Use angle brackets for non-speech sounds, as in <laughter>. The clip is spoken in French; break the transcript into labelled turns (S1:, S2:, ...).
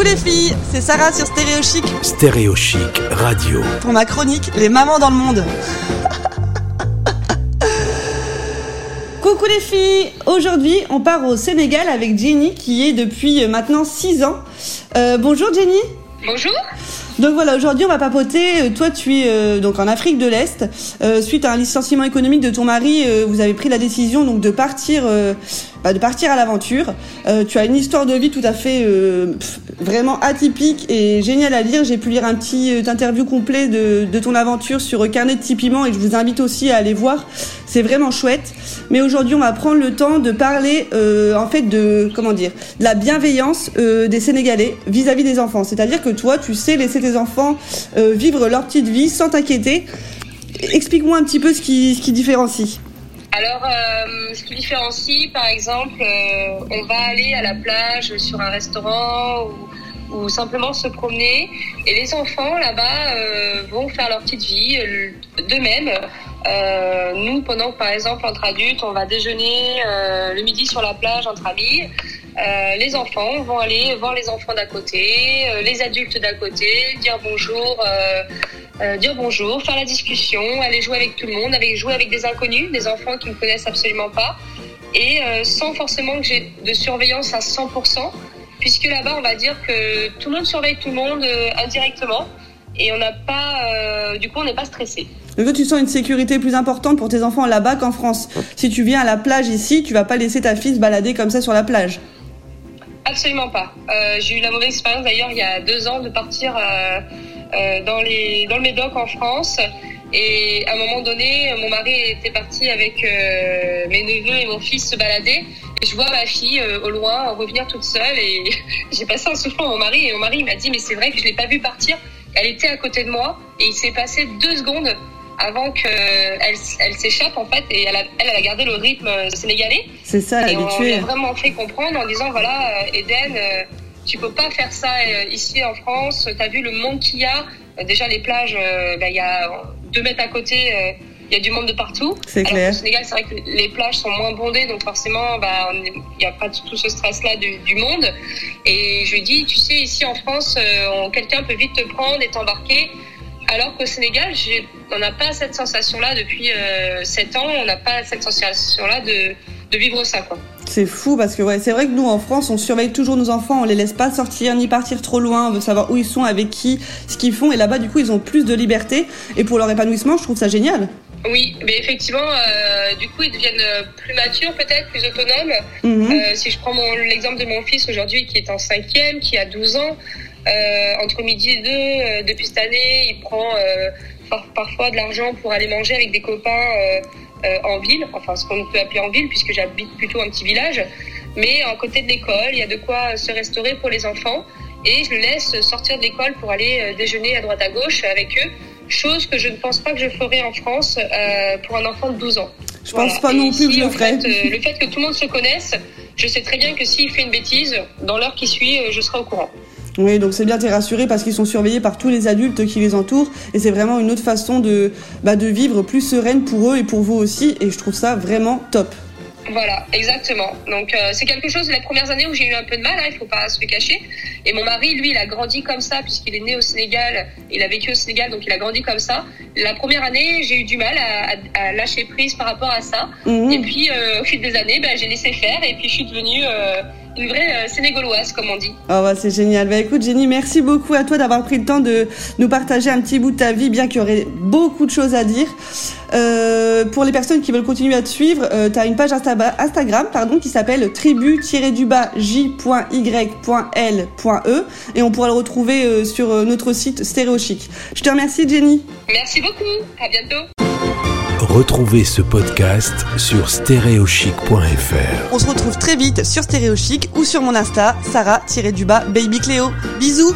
S1: Coucou les filles, c'est Sarah sur Stéréo Chic
S2: Stéréo Chic Radio.
S1: pour ma chronique Les mamans dans le monde. <laughs> Coucou les filles, aujourd'hui on part au Sénégal avec Jenny qui est depuis maintenant 6 ans. Euh, bonjour Jenny.
S3: Bonjour.
S1: Donc voilà, aujourd'hui on va papoter. Euh, Toi tu es euh, donc en Afrique de l'Est. Euh, suite à un licenciement économique de ton mari, euh, vous avez pris la décision donc de partir, euh, bah, de partir à l'aventure. Euh, tu as une histoire de vie tout à fait euh, vraiment atypique et géniale à lire. J'ai pu lire un petit euh, interview complet de, ton aventure sur Carnet de Tipiment et je vous invite aussi à aller voir. C'est vraiment chouette. Mais aujourd'hui, on va prendre le temps de parler en fait de comment dire, la bienveillance des Sénégalais vis-à-vis des enfants. C'est-à-dire que toi, tu sais laisser tes enfants vivre leur petite vie sans t'inquiéter. Explique-moi un petit peu ce qui différencie.
S3: Alors, euh, ce qui différencie, par exemple, euh, on va aller à la plage, sur un restaurant ou, ou simplement se promener. Et les enfants là-bas euh, vont faire leur petite vie euh, d'eux-mêmes. Euh, nous, pendant par exemple, entre adultes, on va déjeuner euh, le midi sur la plage entre amis. Les enfants vont aller voir les enfants d'à côté, les adultes d'à côté, dire bonjour, euh, dire bonjour, faire la discussion, aller jouer avec tout le monde, aller jouer avec des inconnus, des enfants qui ne connaissent absolument pas, et euh, sans forcément que j'ai de surveillance à 100%, puisque là-bas on va dire que tout le monde surveille tout le monde euh, indirectement, et on n'a pas, du coup on n'est pas stressé.
S1: Donc tu sens une sécurité plus importante pour tes enfants là-bas qu'en France? Si tu viens à la plage ici, tu vas pas laisser ta fille se balader comme ça sur la plage?
S3: Absolument pas. Euh, j'ai eu la mauvaise expérience d'ailleurs il y a deux ans de partir euh, dans, les, dans le Médoc en France. Et à un moment donné, mon mari était parti avec euh, mes neveux et mon fils se balader. Et je vois ma fille euh, au loin revenir toute seule et <laughs> j'ai passé un souffle à mon mari et mon mari il m'a dit mais c'est vrai que je l'ai pas vue partir. Elle était à côté de moi et il s'est passé deux secondes avant qu'elle elle s'échappe en fait et elle a, elle, elle a gardé le rythme euh, sénégalais.
S1: C'est ça,
S3: Et on
S1: l'habitué.
S3: a vraiment fait comprendre en disant voilà, euh, Eden, euh, tu peux pas faire ça euh, ici en France. T'as vu le monde qu'il y a? Euh, Déjà les plages, euh, bah, il y a deux mètres à côté, il y a du monde de partout.
S1: C'est clair.
S3: qu'au Sénégal, c'est vrai que les plages sont moins bondées, donc forcément, bah, il n'y a pas tout ce stress-là du, du monde. Et je lui dis, tu sais, ici en France, euh, quelqu'un peut vite te prendre et t'embarquer. Alors qu'au Sénégal, on n'a pas cette sensation-là depuis euh, 7 ans. On n'a pas cette sensation-là de, de vivre ça, quoi.
S1: C'est fou parce que ouais, c'est vrai que nous en France, on surveille toujours nos enfants, on les laisse pas sortir ni partir trop loin, on veut savoir où ils sont, avec qui, ce qu'ils font. Et là-bas, du coup, ils ont plus de liberté. Et pour leur épanouissement, je trouve ça génial.
S3: Oui, mais effectivement, euh, du coup, ils deviennent plus matures, peut-être, plus autonomes.
S1: Mhm.
S3: Euh, si je prends l'exemple de mon fils aujourd'hui, qui est en cinquième, qui a 12 ans, euh, entre midi et deux, depuis cette année, il prend par- parfois de l'argent pour aller manger avec des copains euh, en ville, enfin ce qu'on peut appeler en ville, puisque j'habite plutôt un petit village. Mais à côté de l'école, il y a de quoi se restaurer pour les enfants. Et je le laisse sortir de l'école pour aller euh, déjeuner à droite à gauche avec eux, chose que je ne pense pas que je ferais en France euh, pour un enfant de 12 ans.
S1: Je
S3: Voilà.
S1: pense pas
S3: Et
S1: non plus que je le ferais.
S3: fait, euh, le fait que tout le monde se connaisse, je sais très bien que s'il fait une bêtise, dans l'heure qui suit, je serai au courant.
S1: Oui, donc c'est bien, t'es rassuré parce qu'ils sont surveillés par tous les adultes qui les entourent. Et c'est vraiment une autre façon de, bah, de vivre plus sereine pour eux et pour vous aussi. Et je trouve ça vraiment top.
S3: Voilà, exactement. Donc euh, c'est quelque chose les premières années où j'ai eu un peu de mal, hein, il faut pas se le cacher. Et mon mari, lui, il a grandi comme ça puisqu'il est né au Sénégal, il a vécu au Sénégal, donc il a grandi comme ça. La première année, j'ai eu du mal à, à- à lâcher prise par rapport à ça.
S1: Mhm.
S3: Et puis euh, au fil des années, ben, j'ai laissé faire et puis je suis devenue euh, une vraie euh, Sénégaloise, comme on dit.
S1: Bah, c'est génial. Bah écoute Jenny, merci beaucoup à toi d'avoir pris le temps de nous partager un petit bout de ta vie, bien qu'il y aurait beaucoup de choses à dire. Euh, pour les personnes qui veulent continuer à te suivre, euh, tu as une page Insta- Instagram pardon, qui s'appelle tribu-j.y.l.e et on pourra le retrouver euh, sur notre site Stéréochic. Je te remercie Jenny.
S3: Merci beaucoup, à bientôt.
S2: Retrouvez ce podcast sur stéréochic.fr.
S1: On se retrouve très vite sur Stéréochic ou sur mon Insta, Sarah-Baby Cléo. Bisous